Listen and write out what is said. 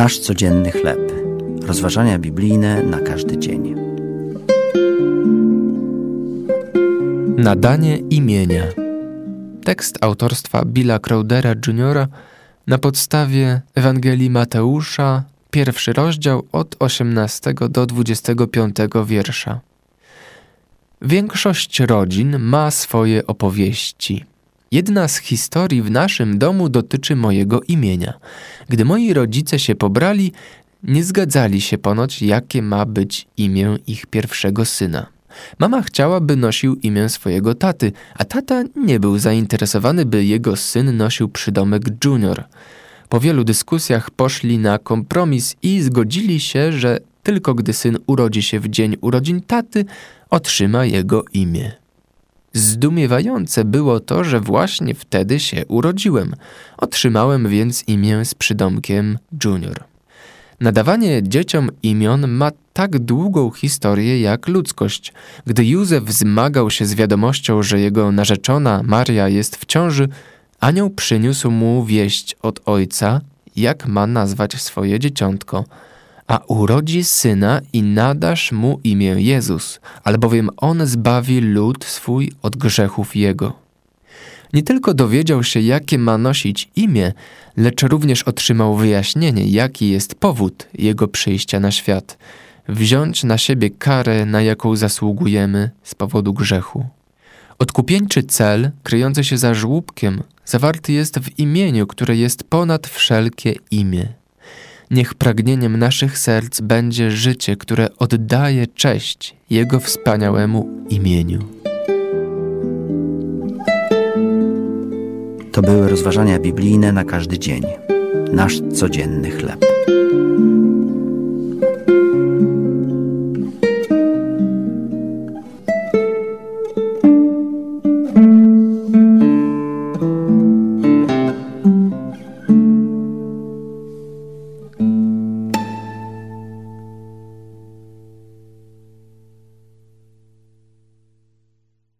Nasz codzienny chleb. Rozważania biblijne na każdy dzień. Nadanie imienia. Tekst autorstwa Billa Crowdera Jr. na podstawie Ewangelii Mateusza, pierwszy rozdział od 18 do 25 wiersza. Większość rodzin ma swoje opowieści. Jedna z historii w naszym domu dotyczy mojego imienia. Gdy moi rodzice się pobrali, nie zgadzali się ponoć, jakie ma być imię ich pierwszego syna. Mama chciała, by nosił imię swojego taty, a tata nie był zainteresowany, by jego syn nosił przydomek Junior. Po wielu dyskusjach poszli na kompromis i zgodzili się, że tylko gdy syn urodzi się w dzień urodzin taty, otrzyma jego imię. Zdumiewające było to, że właśnie wtedy się urodziłem. Otrzymałem więc imię z przydomkiem Junior. Nadawanie dzieciom imion ma tak długą historię jak ludzkość. Gdy Józef zmagał się z wiadomością, że jego narzeczona Maria jest w ciąży, anioł przyniósł mu wieść od ojca, jak ma nazwać swoje dzieciątko – a urodzi syna i nadasz mu imię Jezus, albowiem on zbawi lud swój od grzechów jego. Nie tylko dowiedział się, jakie ma nosić imię, lecz również otrzymał wyjaśnienie, jaki jest powód jego przyjścia na świat wziąć na siebie karę, na jaką zasługujemy z powodu grzechu. Odkupieńczy cel, kryjący się za żłóbkiem, zawarty jest w imieniu, które jest ponad wszelkie imię. Niech pragnieniem naszych serc będzie życie, które oddaje cześć Jego wspaniałemu imieniu. To były rozważania biblijne na każdy dzień. Nasz codzienny chleb.